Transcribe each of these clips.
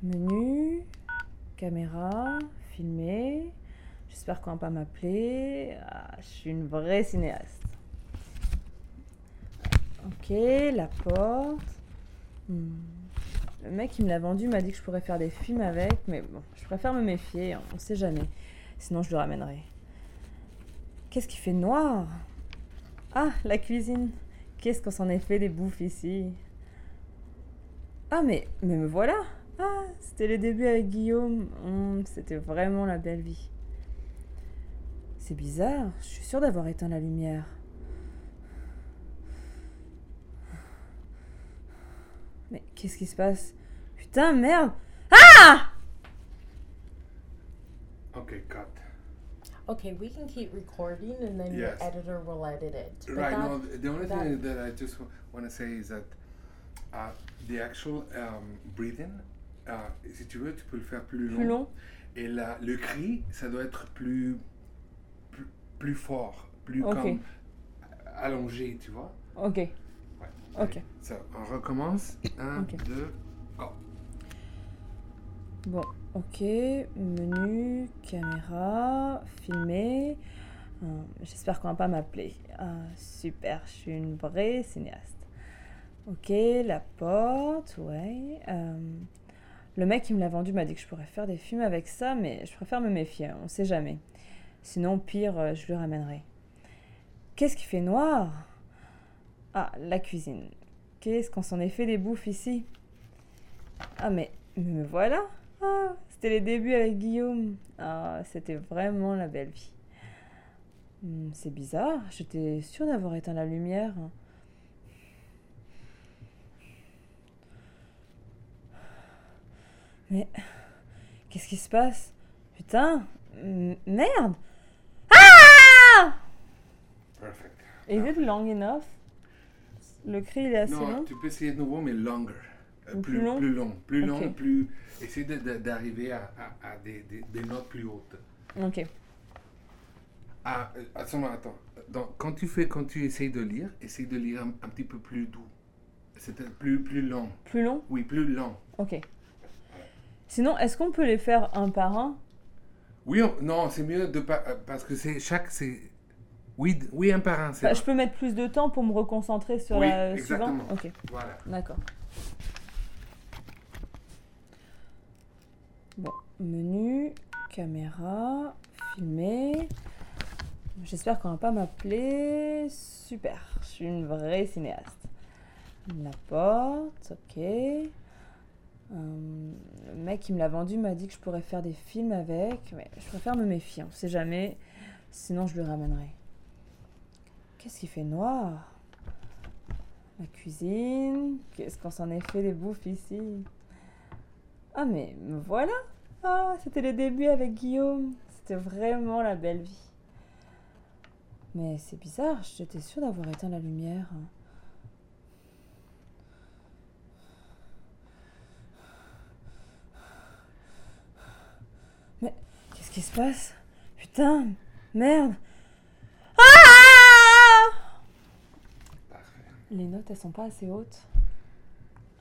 Menu, caméra, filmer. J'espère qu'on va pas m'appeler. Ah, je suis une vraie cinéaste. Ok, la porte. Hmm. Le mec qui me l'a vendu m'a dit que je pourrais faire des films avec, mais bon, je préfère me méfier, on sait jamais. Sinon, je le ramènerai. Qu'est-ce qui fait noir? Ah, la cuisine. Qu'est-ce qu'on s'en est fait des bouffes ici? Ah, mais, mais me voilà Ah, c'était les débuts avec Guillaume. Hum, c'était vraiment la belle vie. C'est bizarre, je suis sûre d'avoir éteint la lumière. Mais qu'est-ce qui se passe? Putain, merde Ah Okay, cut. Okay, we can keep recording and then Yes. your editor will edit it. But Right. that- No, the the only that- thing that I just want to say is that uh, the actual um, breathing, si tu veux, tu peux le faire plus long. Plus long Et la, le cri, ça doit être plus, plus, plus fort, plus comme allongé, tu vois. Ok. Ouais. Ok. Ça, on recommence. Un, Ok. deux, go. Bon, ok. Menu, caméra, filmer. Hum, J'espère qu'on va pas m'appeler. Ah, super, je suis une vraie cinéaste. Ok, la porte, ouais. Euh, le mec qui me l'a vendu m'a dit que je pourrais faire des films avec ça, mais je préfère me méfier, on sait jamais. Sinon, pire, euh, je le ramènerai. Qu'est-ce qui fait noir? Ah, la cuisine. Qu'est-ce qu'on s'en est fait des bouffes ici? Ah, mais, mais me voilà ah, c'était les débuts avec Guillaume. Ah, c'était vraiment la belle vie. Hmm, c'est bizarre, j'étais sûre d'avoir éteint la lumière. Mais qu'est-ce qui se passe? Putain, merde Ah Perfect. Is it long enough? Le cri il est assez non, long? tu peux essayer de nouveau, mais longer. Euh, plus, plus long? plus long. Plus long, Ok. plus. Essaye de- de- d'arriver à, à- à des, des- des notes plus hautes. Ok. Ah, euh, attends, attends. Donc, quand tu fais, quand tu essayes de lire, essaye de lire un, un petit peu plus doux. C'était plus, plus long. Plus long? Oui, plus long. Ok. Sinon, est-ce qu'on peut les faire un par un? Oui, on- non, c'est mieux de pas, euh, parce que c'est chaque, c'est, oui, d- oui, un par un, c'est Enfin, vrai. Je peux mettre plus de temps pour me reconcentrer sur Oui, la exactement. suivante Ok. Voilà. D'accord. Bon, menu, caméra, filmer. J'espère qu'on va pas m'appeler. Super, je suis une vraie cinéaste. La porte, ok. Le mec qui me l'a vendu m'a dit que je pourrais faire des films avec, mais je préfère me méfier, on sait jamais. Sinon, je le ramènerai. Qu'est-ce qui fait noir? La cuisine? Qu'est-ce qu'on s'en est fait des bouffes ici? Ah mais voilà Ah, c'était les débuts avec Guillaume. C'était vraiment la belle vie. Mais c'est bizarre, j'étais sûre d'avoir éteint la lumière. Mais qu'est-ce qui se passe? Putain, merde Ah Parfait. Les notes, elles sont pas assez hautes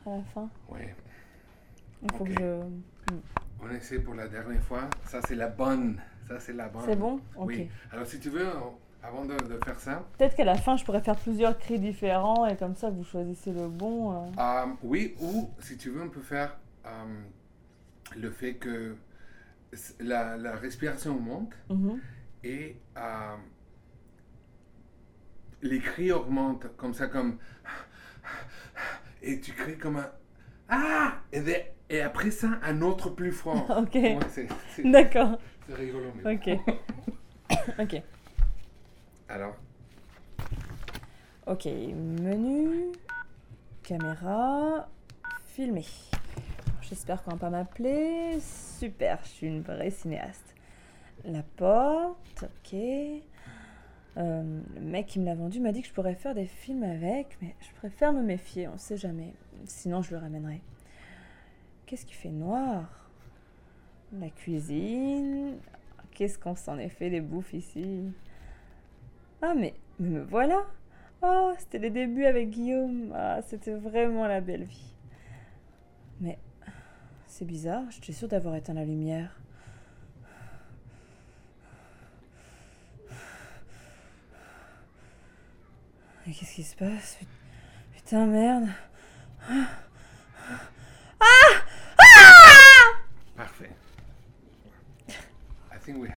à la fin. Oui. Il faut que je. On essaie pour la dernière fois. Ça, c'est la bonne. Ça, c'est la bonne. C'est bon? Ok. Oui. Alors, si tu veux, avant de, de faire ça, Peut-être qu'à la fin, je pourrais faire plusieurs cris différents et comme ça, vous choisissez le bon. euh. Euh, oui, ou si tu veux, on peut faire euh, le fait que la, la respiration monte et euh, les cris augmentent comme ça, comme. Et tu cries comme un. Ah et, de- et après ça, un autre plus fort. Ok. Ouais, D'accord. c'est rigolo. mais. Ok. ok. Alors, Ok. Menu, caméra, filmer. J'espère qu'on va pas m'appeler. Super, je suis une vraie cinéaste. La porte, ok. Euh, le mec qui me l'a vendu m'a dit que je pourrais faire des films avec, mais je préfère me méfier, on sait jamais. Sinon, je le ramènerai. Qu'est-ce qui fait noir? La cuisine. Qu'est-ce qu'on s'en est fait des bouffes ici? Ah, mais, mais me voilà Oh, c'était les débuts avec Guillaume. Ah, c'était vraiment la belle vie. Mais C'est bizarre, j'étais sûre d'avoir éteint la lumière. Mais qu'est-ce qui se passe Putain, merde. Parfait. I think we